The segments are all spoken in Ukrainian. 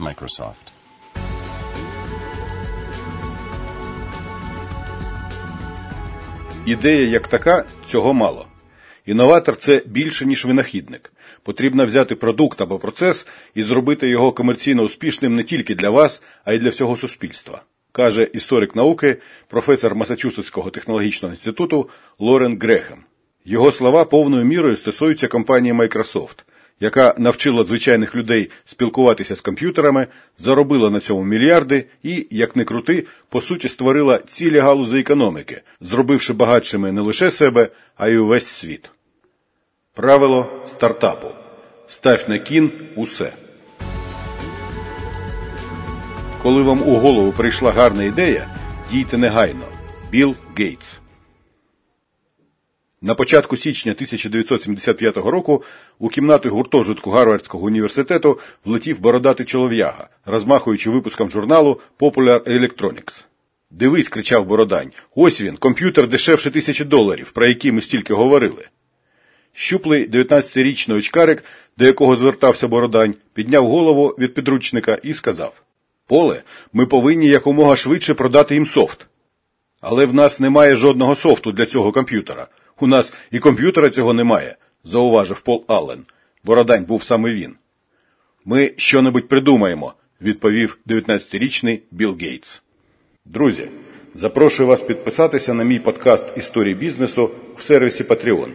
Microsoft. Ідея як така цього мало. Інноватор це більше, ніж винахідник. Потрібно взяти продукт або процес і зробити його комерційно успішним не тільки для вас, а й для всього суспільства, каже історик науки, професор Масачусетського технологічного інституту Лорен Грехем. Його слова повною мірою стосуються компанії Microsoft, яка навчила звичайних людей спілкуватися з комп'ютерами, заробила на цьому мільярди і, як не крути, по суті створила цілі галузи економіки, зробивши багатшими не лише себе, а й увесь світ. Правило стартапу. Став на кін усе. Коли вам у голову прийшла гарна ідея, дійте негайно. Білл Гейтс. На початку січня 1975 року у кімнату гуртожитку Гарвардського університету влетів бородатий чолов'яга, розмахуючи випуском журналу Popular Electronics. Дивись, кричав Бородань. Ось він, комп'ютер дешевше тисячі доларів, про який ми стільки говорили. Щуплий 19-річний очкарик, до якого звертався Бородань, підняв голову від підручника і сказав Поле, ми повинні якомога швидше продати їм софт. Але в нас немає жодного софту для цього комп'ютера. У нас і комп'ютера цього немає, зауважив Пол Аллен. Бородань був саме він. Ми що-небудь придумаємо, відповів 19-річний Білл Гейтс. Друзі, запрошую вас підписатися на мій подкаст Історії бізнесу в сервісі Patreon.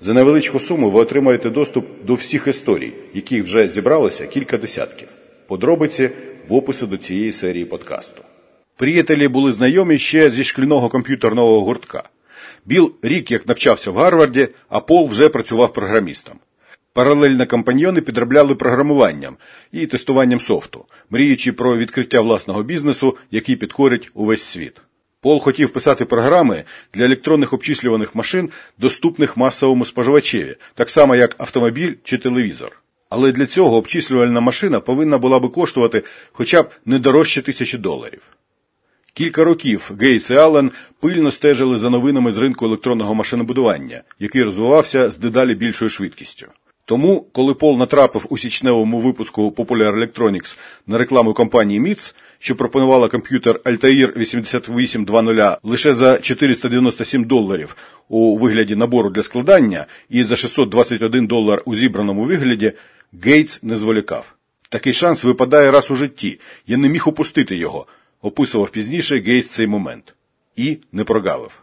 За невеличку суму ви отримаєте доступ до всіх історій, яких вже зібралося кілька десятків. Подробиці в описі до цієї серії подкасту. Приятелі були знайомі ще зі шкільного комп'ютерного гуртка. Біл рік як навчався в Гарварді, а Пол вже працював програмістом. Паралельно компаньйони підробляли програмуванням і тестуванням софту, мріючи про відкриття власного бізнесу, який підходить увесь світ. Пол хотів писати програми для електронних обчислюваних машин, доступних масовому споживачеві, так само як автомобіль чи телевізор. Але для цього обчислювальна машина повинна була би коштувати хоча б не дорожче тисячі доларів. Кілька років Гейтс і Аллен пильно стежили за новинами з ринку електронного машинобудування, який розвивався з дедалі більшою швидкістю. Тому, коли Пол натрапив у січневому випуску Popular Electronics на рекламу компанії MITS, що пропонувала комп'ютер Altair 8820 лише за 497 доларів у вигляді набору для складання і за 621 долар у зібраному вигляді, Гейтс не зволікав. Такий шанс випадає раз у житті. Я не міг упустити його, описував пізніше Гейтс цей момент. І не прогавив.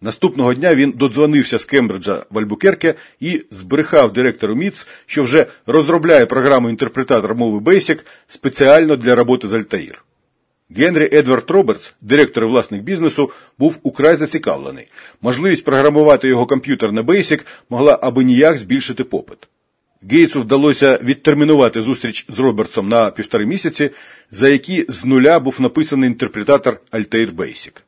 Наступного дня він додзвонився з Кембриджа в Альбукерке і збрехав директору Міц, що вже розробляє програму інтерпретатор мови Basic спеціально для роботи з Altair. Генрі Едвард Робертс, директор і власник бізнесу, був украй зацікавлений. Можливість програмувати його комп'ютер на Basic могла аби ніяк збільшити попит. Гейтсу вдалося відтермінувати зустріч з Робертсом на півтори місяці, за які з нуля був написаний інтерпретатор Altair Basic.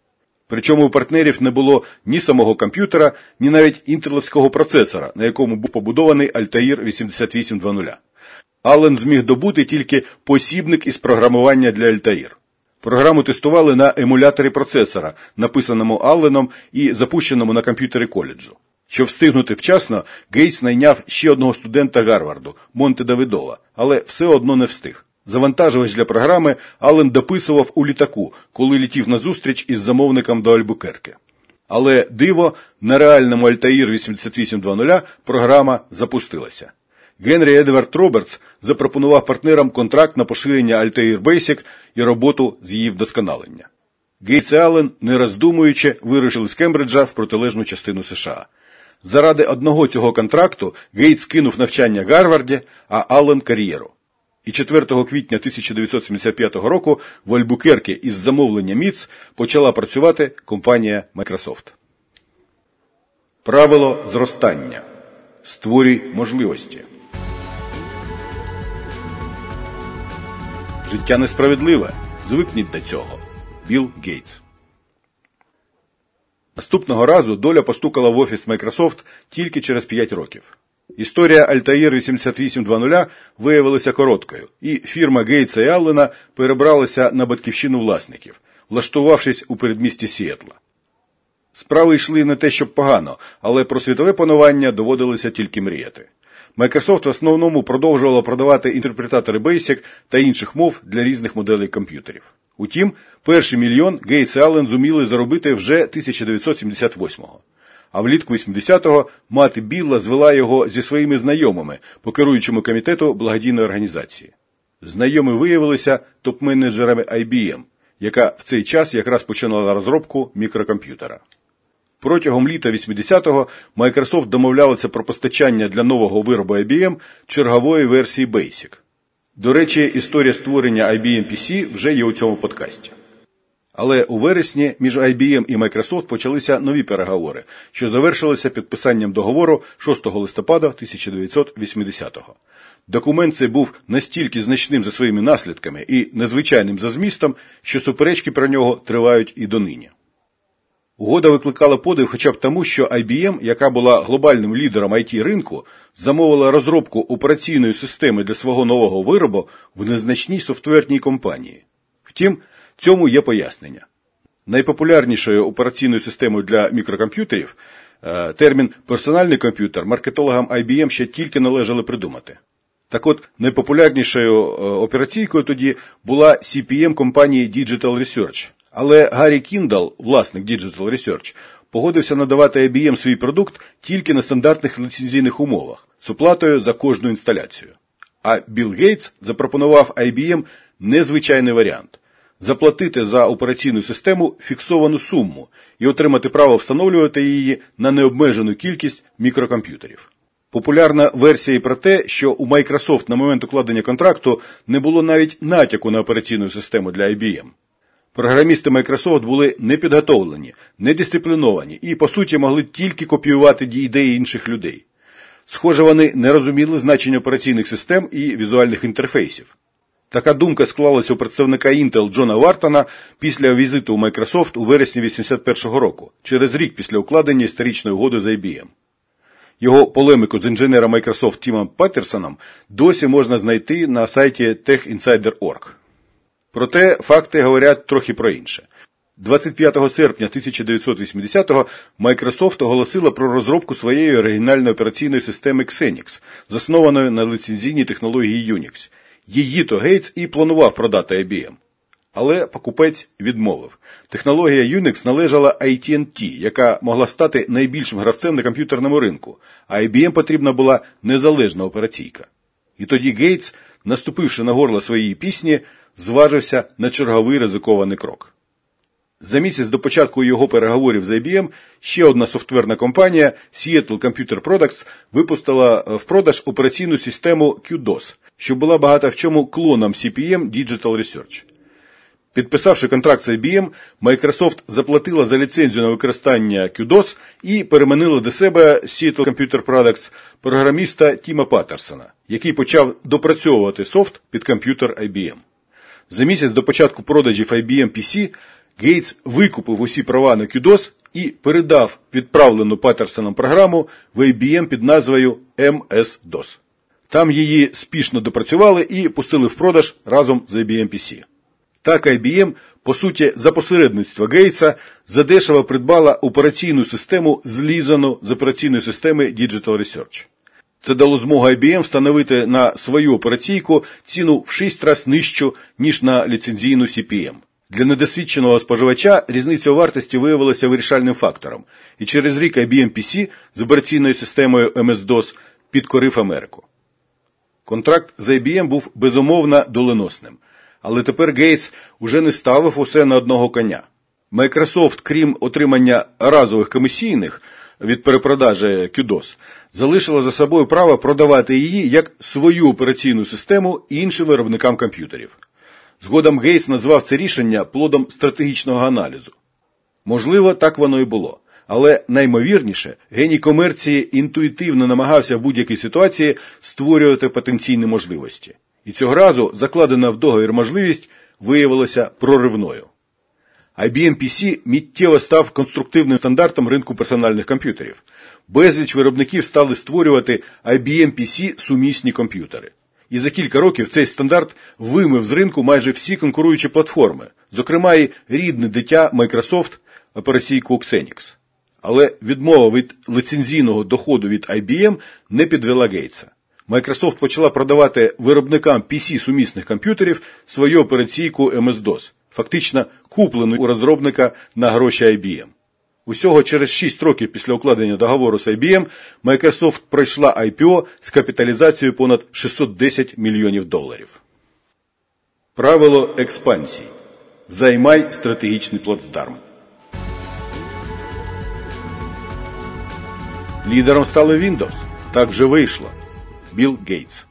Причому у партнерів не було ні самого комп'ютера, ні навіть інтеловського процесора, на якому був побудований Altair 8820. Аллен зміг добути тільки посібник із програмування для Altair. Програму тестували на емуляторі процесора, написаному Алленом і запущеному на комп'ютері коледжу. Щоб встигнути вчасно, Гейтс найняв ще одного студента Гарварду Монте Давидова, але все одно не встиг. Завантажувач для програми Аллен дописував у літаку, коли літів на зустріч із замовником до Альбукерке. Але диво, на реальному Altair 8820 програма запустилася. Генрі Едвард Робертс запропонував партнерам контракт на поширення Altair Basic і роботу з її вдосконалення. Гейтс і Аллен, не роздумуючи, вирушили з Кембриджа в протилежну частину США. Заради одного цього контракту Гейтс кинув навчання Гарварді, а Аллен кар'єру. І 4 квітня 1975 року в Альбукерке із замовлення МІЦ почала працювати компанія Microsoft. Правило зростання. Створюй можливості. Життя несправедливе. Звикніть до цього. Білл Гейтс. Наступного разу доля постукала в офіс Microsoft тільки через 5 років. Історія Altair 8820 виявилася короткою, і фірма Гейтса і Аллена перебралася на батьківщину власників, влаштувавшись у передмісті Сіетла. Справи йшли не те, щоб погано, але про світове панування доводилося тільки мріяти. Microsoft в основному продовжувала продавати інтерпретатори Basic та інших мов для різних моделей комп'ютерів. Утім, перший мільйон Гейтс і Аллен зуміли заробити вже 1978-го. А влітку 80-го мати Білла звела його зі своїми знайомими по керуючому комітету благодійної організації. Знайомі виявилися топ-менеджерами IBM, яка в цей час якраз починала розробку мікрокомп'ютера. Протягом літа 80-го Microsoft домовлялася про постачання для нового виробу IBM чергової версії Basic. До речі, історія створення IBM PC вже є у цьому подкасті. Але у вересні між IBM і Microsoft почалися нові переговори, що завершилися підписанням договору 6 листопада 1980-го. Документ цей був настільки значним за своїми наслідками і незвичайним за змістом, що суперечки про нього тривають і донині. Угода викликала подив хоча б тому, що IBM, яка була глобальним лідером it ринку, замовила розробку операційної системи для свого нового виробу в незначній софтверній компанії. Втім, цьому є пояснення. Найпопулярнішою операційною системою для мікрокомп'ютерів е, термін персональний комп'ютер маркетологам IBM ще тільки належали придумати. Так от, найпопулярнішою е, операційкою тоді була CPM компанії Digital Research. Але Гаррі Кіндал, власник Digital Research, погодився надавати IBM свій продукт тільки на стандартних ліцензійних умовах з оплатою за кожну інсталяцію. А Білл Гейтс запропонував IBM незвичайний варіант заплатити за операційну систему фіксовану суму і отримати право встановлювати її на необмежену кількість мікрокомп'ютерів. Популярна версія і про те, що у Microsoft на момент укладення контракту не було навіть натяку на операційну систему для IBM. Програмісти Microsoft були непідготовлені, недисципліновані і, по суті, могли тільки копіювати ідеї інших людей. Схоже, вони не розуміли значення операційних систем і візуальних інтерфейсів. Така думка склалася у представника Intel Джона Вартона після візиту у Microsoft у вересні 1981 року, через рік після укладення історичної угоди з IBM. Його полемику з інженером Microsoft Тімом Паттерсоном досі можна знайти на сайті techinsider.org. Проте факти говорять трохи про інше. 25 серпня 1980-го Microsoft оголосила про розробку своєї оригінальної операційної системи Xenix, заснованої на ліцензійній технології Unix. Її то Гейтс і планував продати IBM. Але покупець відмовив. Технологія Unix належала AT&T, яка могла стати найбільшим гравцем на комп'ютерному ринку, а IBM потрібна була незалежна операційка. І тоді Гейтс, наступивши на горло своєї пісні, зважився на черговий ризикований крок. За місяць до початку його переговорів з IBM ще одна софтверна компанія Seattle Computer Products випустила в продаж операційну систему QDOS, що була багато в чому клоном CPM Digital Research. Підписавши контракт з IBM, Microsoft заплатила за ліцензію на використання QDOS і переманила до себе Seattle Computer Products програміста Тіма Паттерсона, який почав допрацьовувати софт під комп'ютер IBM. За місяць до початку продажів IBM PC Гейтс викупив усі права на QDOS і передав відправлену Паттерсоном програму в IBM під назвою MS-DOS. Там її спішно допрацювали і пустили в продаж разом з IBM PC. Так IBM, по суті, за посередництва Гейтса задешево придбала операційну систему, злізану з операційної системи Digital Research. Це дало змогу IBM встановити на свою операційку ціну в 6 разів нижчу, ніж на ліцензійну CPM. Для недосвідченого споживача різниця у вартості виявилася вирішальним фактором, і через рік IBM PC з операційною системою MS-DOS підкорив Америку. Контракт з IBM був безумовно доленосним, але тепер Гейтс уже не ставив усе на одного коня. Microsoft, крім отримання разових комісійних, від перепродажі QDOS, залишила за собою право продавати її як свою операційну систему іншим виробникам комп'ютерів. Згодом Гейтс назвав це рішення плодом стратегічного аналізу. Можливо, так воно і було. Але наймовірніше, геній комерції інтуїтивно намагався в будь-якій ситуації створювати потенційні можливості. І цього разу закладена в договір можливість виявилася проривною. IBM PC міттєво став конструктивним стандартом ринку персональних комп'ютерів. Безліч виробників стали створювати IBM PC сумісні комп'ютери. І за кілька років цей стандарт вимив з ринку майже всі конкуруючі платформи, зокрема і рідне дитя Microsoft операційку Xenix. Але відмова від лицензійного доходу від IBM не підвела Гейтса. Microsoft почала продавати виробникам PC-сумісних комп'ютерів свою операційку MS-DOS, фактично куплену у розробника на гроші IBM. Усього через 6 років після укладення договору з IBM Microsoft пройшла IPO з капіталізацією понад 610 мільйонів доларів. Правило експансії. Займай стратегічний плацдарм. Лідером стало Windows. Так вже вийшло. Білл Гейтс.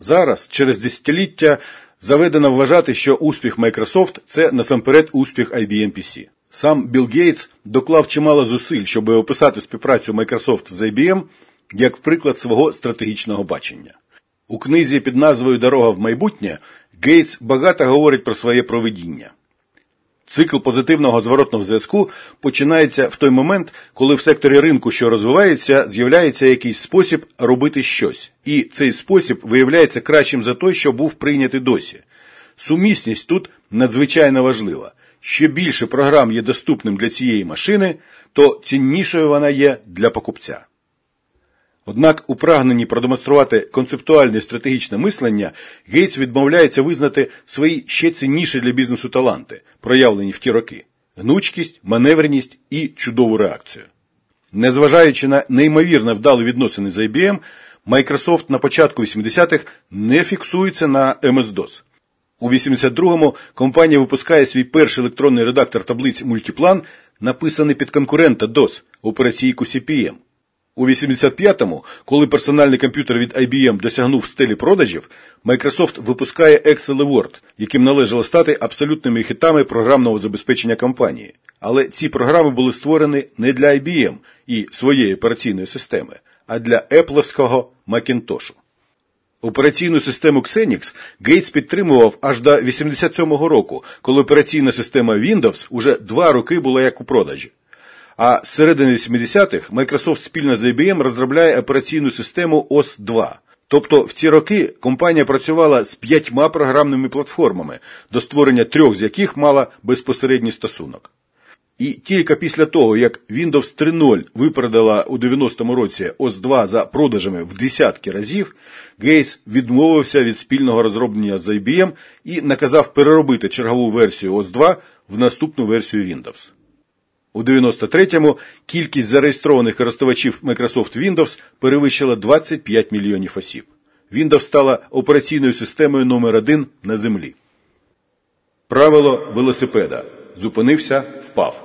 Зараз, через десятиліття, заведено вважати, що успіх Microsoft – це насамперед успіх IBM PC. Сам Білл Гейтс доклав чимало зусиль, щоб описати співпрацю Microsoft з IBM як приклад свого стратегічного бачення. У книзі під назвою Дорога в майбутнє Гейтс багато говорить про своє проведіння. Цикл позитивного зворотного зв'язку починається в той момент, коли в секторі ринку, що розвивається, з'являється якийсь спосіб робити щось, і цей спосіб виявляється кращим за той, що був прийнятий досі. Сумісність тут надзвичайно важлива. Що більше програм є доступним для цієї машини, то ціннішою вона є для покупця. Однак у прагненні продемонструвати концептуальне стратегічне мислення, Гейтс відмовляється визнати свої ще цінніші для бізнесу таланти, проявлені в ті роки гнучкість, маневреність і чудову реакцію. Незважаючи на неймовірно вдалі відносини з IBM, Microsoft на початку 80-х не фіксується на MS-DOS. У 82-му компанія випускає свій перший електронний редактор таблиць Multiplan, написаний під конкурента DOS, операційку CPM. У 85-му, коли персональний комп'ютер від IBM досягнув стелі продажів, Microsoft випускає Excel і Word, яким належало стати абсолютними хитами програмного забезпечення компанії. Але ці програми були створені не для IBM і своєї операційної системи, а для Apple'овського Macintosh. Операційну систему Xenix Гейтс підтримував аж до 87-го року, коли операційна система Windows уже два роки була як у продажі. А з середини 80-х Microsoft спільно з IBM розробляє операційну систему OS 2. Тобто в ці роки компанія працювала з п'ятьма програмними платформами, до створення трьох з яких мала безпосередній стосунок. І тільки після того, як Windows 3.0 випередила у 90-му році OS 2 за продажами в десятки разів, Гейтс відмовився від спільного розроблення з IBM і наказав переробити чергову версію OS 2 в наступну версію Windows. У 93-му кількість зареєстрованих користувачів Microsoft Windows перевищила 25 мільйонів осіб. Windows стала операційною системою номер один на землі. Правило велосипеда. Зупинився, впав.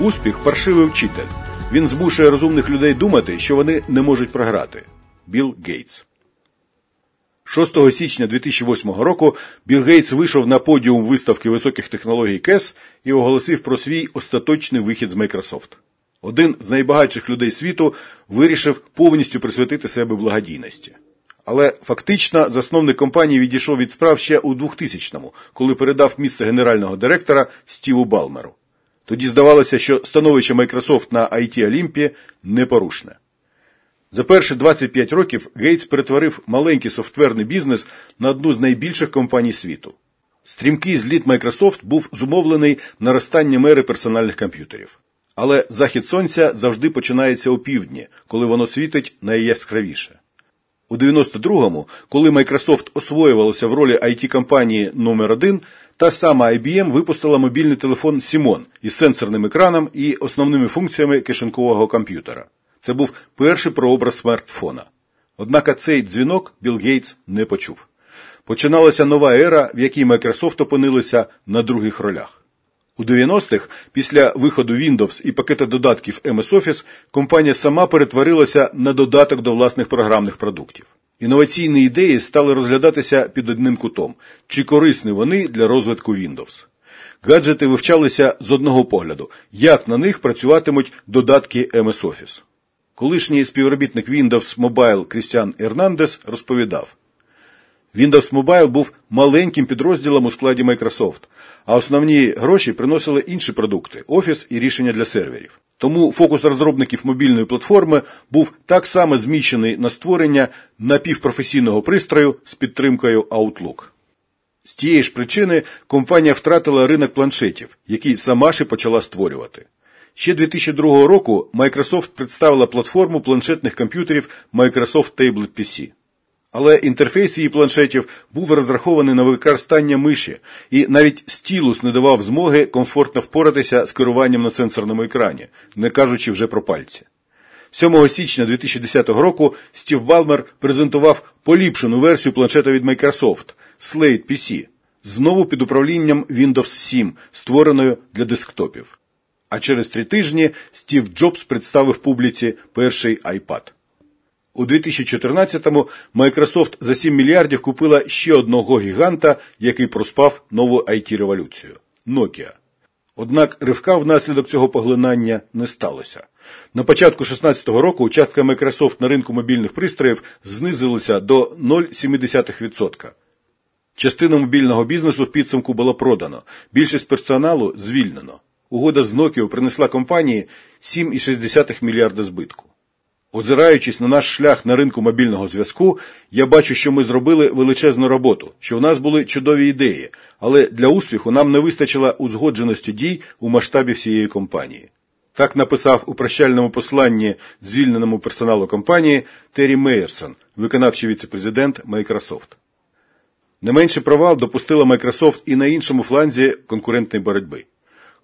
Успіх паршивий вчитель. Він змушує розумних людей думати, що вони не можуть програти. Білл Гейтс 6 січня 2008 року Білл Гейтс вийшов на подіум виставки високих технологій КЕС і оголосив про свій остаточний вихід з Microsoft. Один з найбагатших людей світу вирішив повністю присвятити себе благодійності. Але фактично засновник компанії відійшов від справ ще у 2000-му, коли передав місце генерального директора Стіву Балмеру. Тоді здавалося, що становище Microsoft на IT Олімпі непорушне. За перші 25 років Гейтс перетворив маленький софтверний бізнес на одну з найбільших компаній світу. Стрімкий зліт Microsoft був зумовлений наростанням ери персональних комп'ютерів. Але захід сонця завжди починається у півдні, коли воно світить найяскравіше. У 92-му, коли Microsoft освоювалося в ролі it компанії номер 1 та сама IBM випустила мобільний телефон Simon із сенсорним екраном і основними функціями кишенькового комп'ютера. Це був перший прообраз смартфона. Однак цей дзвінок Білл Гейтс не почув. Починалася нова ера, в якій Microsoft опинилися на других ролях. У 90-х, після виходу Windows і пакета додатків MS Office, компанія сама перетворилася на додаток до власних програмних продуктів. Інноваційні ідеї стали розглядатися під одним кутом, чи корисні вони для розвитку Windows. Гаджети вивчалися з одного погляду, як на них працюватимуть додатки MS Office. Колишній співробітник Windows Mobile Крістіан Ернандес розповідав, Windows Mobile був маленьким підрозділом у складі Microsoft, а основні гроші приносили інші продукти Office і рішення для серверів. Тому фокус розробників мобільної платформи був так само зміщений на створення напівпрофесійного пристрою з підтримкою Outlook. З тієї ж причини компанія втратила ринок планшетів, який сама і почала створювати. Ще 2002 року Microsoft представила платформу планшетних комп'ютерів Microsoft Tablet PC. Але інтерфейс її планшетів був розрахований на використання миші, і навіть стілус не давав змоги комфортно впоратися з керуванням на сенсорному екрані, не кажучи вже про пальці. 7 січня 2010 року Стів Балмер презентував поліпшену версію планшета від Microsoft Slate PC, знову під управлінням Windows 7, створеною для десктопів. А через три тижні Стів Джобс представив публіці перший iPad. У 2014-му Microsoft за 7 мільярдів купила ще одного гіганта, який проспав нову it революцію Nokia. Однак ривка внаслідок цього поглинання не сталося. На початку 2016 року частка Microsoft на ринку мобільних пристроїв знизилася до 0,7%. Частина мобільного бізнесу в підсумку було продано, більшість персоналу звільнено. Угода з Nokia принесла компанії 7,6 мільярда збитку. Озираючись на наш шлях на ринку мобільного зв'язку, я бачу, що ми зробили величезну роботу, що в нас були чудові ідеї, але для успіху нам не вистачило узгодженості дій у масштабі всієї компанії. Так написав у прощальному посланні звільненому персоналу компанії Террі Мейерсон, виконавчий віце-президент Microsoft. Не менший провал допустила Microsoft і на іншому фланзі конкурентної боротьби.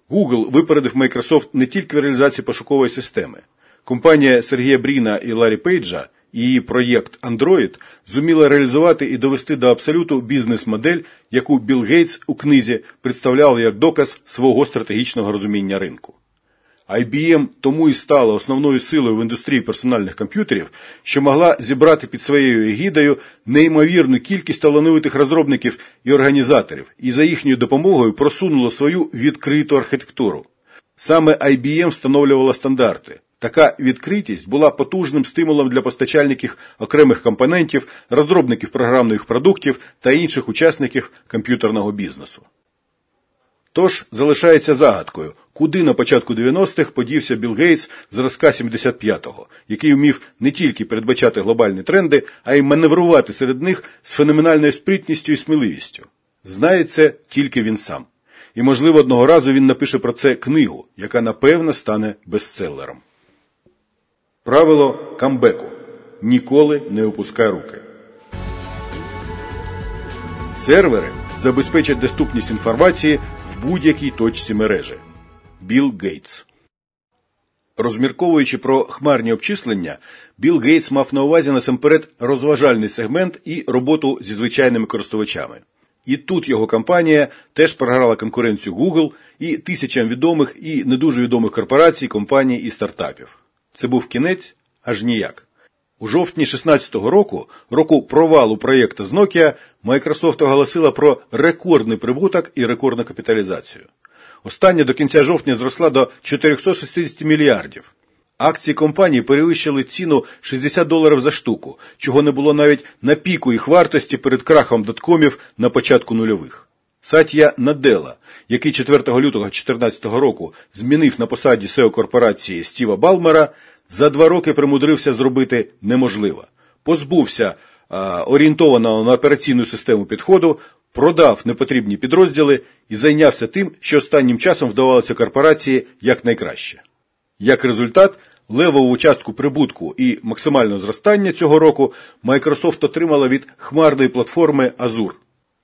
Google випередив Microsoft не тільки в реалізації пошукової системи. Компанія Сергія Бріна і Ларі Пейджа і її проєкт Android зуміла реалізувати і довести до абсолюту бізнес-модель, яку Білл Гейтс у книзі представляв як доказ свого стратегічного розуміння ринку. IBM тому і стала основною силою в індустрії персональних комп'ютерів, що могла зібрати під своєю егідою неймовірну кількість талановитих розробників і організаторів, і за їхньою допомогою просунула свою відкриту архітектуру. Саме IBM встановлювала стандарти. Така відкритість була потужним стимулом для постачальників окремих компонентів, розробників програмних продуктів та інших учасників комп'ютерного бізнесу. Тож залишається загадкою, куди на початку 90-х подівся Білл Гейтс зразка 75-го, який вмів не тільки передбачати глобальні тренди, а й маневрувати серед них з феноменальною спритністю і сміливістю. Знає це тільки він сам. І, можливо, одного разу він напише про це книгу, яка напевно стане бестселером. Правило камбеку. Ніколи не опускай руки. Сервери забезпечать доступність інформації будь-якій точці мережі. Білл Гейтс. Розмірковуючи про хмарні обчислення, Білл Гейтс мав на увазі насамперед розважальний сегмент і роботу зі звичайними користувачами. І тут його компанія теж програла конкуренцію Google і тисячам відомих і не дуже відомих корпорацій, компаній і стартапів. Це був кінець аж ніяк. У жовтні 16-го року, року провалу проєкту з Nokia, Microsoft оголосила про рекордний прибуток і рекордну капіталізацію. Остання до кінця жовтня зросла до 460 мільярдів. Акції компанії перевищили ціну 60 доларів за штуку, чого не було навіть на піку їх вартості перед крахом доткомів на початку нульових. Сатія Надела, який 4 лютого 2014 року змінив на посаді SEO корпорації Стіва Балмера, за два роки примудрився зробити неможливо. Позбувся а, орієнтованого на операційну систему підходу, продав непотрібні підрозділи і зайнявся тим, що останнім часом вдавалося корпорації якнайкраще. Як результат, левову частку прибутку і максимального зростання цього року Microsoft отримала від хмарної платформи Azure.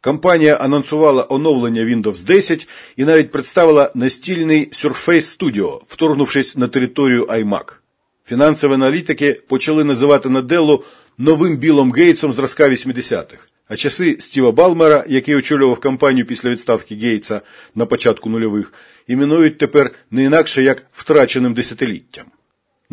Компанія анонсувала оновлення Windows 10 і навіть представила настільний Surface Studio, вторгнувшись на територію iMac. Фінансові аналітики почали називати Наделлу новим Білом Гейтсом зразка 80-х. А часи Стіва Балмера, який очолював кампанію після відставки Гейтса на початку нульових, іменують тепер не інакше як втраченим десятиліттям.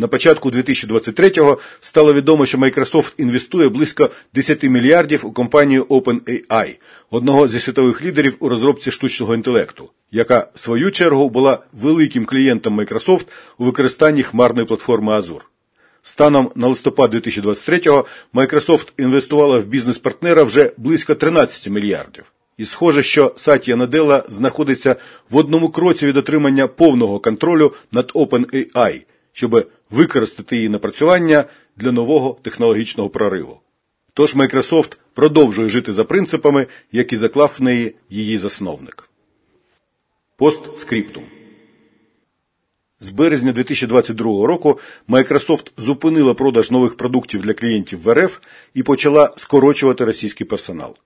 На початку 2023-го стало відомо, що Microsoft інвестує близько 10 мільярдів у компанію OpenAI, одного зі світових лідерів у розробці штучного інтелекту, яка в свою чергу була великим клієнтом Microsoft у використанні хмарної платформи Azure. Станом на листопад 2023-го Microsoft інвестувала в бізнес-партнера вже близько 13 мільярдів. І схоже, що Сатія Наделла знаходиться в одному кроці від отримання повного контролю над OpenAI, щоб використати її напрацювання для нового технологічного прориву. Тож Microsoft продовжує жити за принципами, які заклав в неї її засновник. Постскриптум З березня 2022 року Microsoft зупинила продаж нових продуктів для клієнтів в РФ і почала скорочувати російський персонал.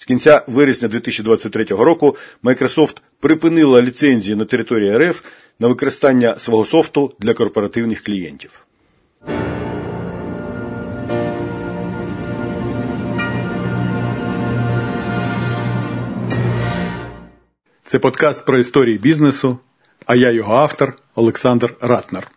З кінця вересня 2023 року Microsoft припинила ліцензії на території РФ на використання свого софту для корпоративних клієнтів. Це подкаст про історії бізнесу, а я його автор Олександр Ратнер.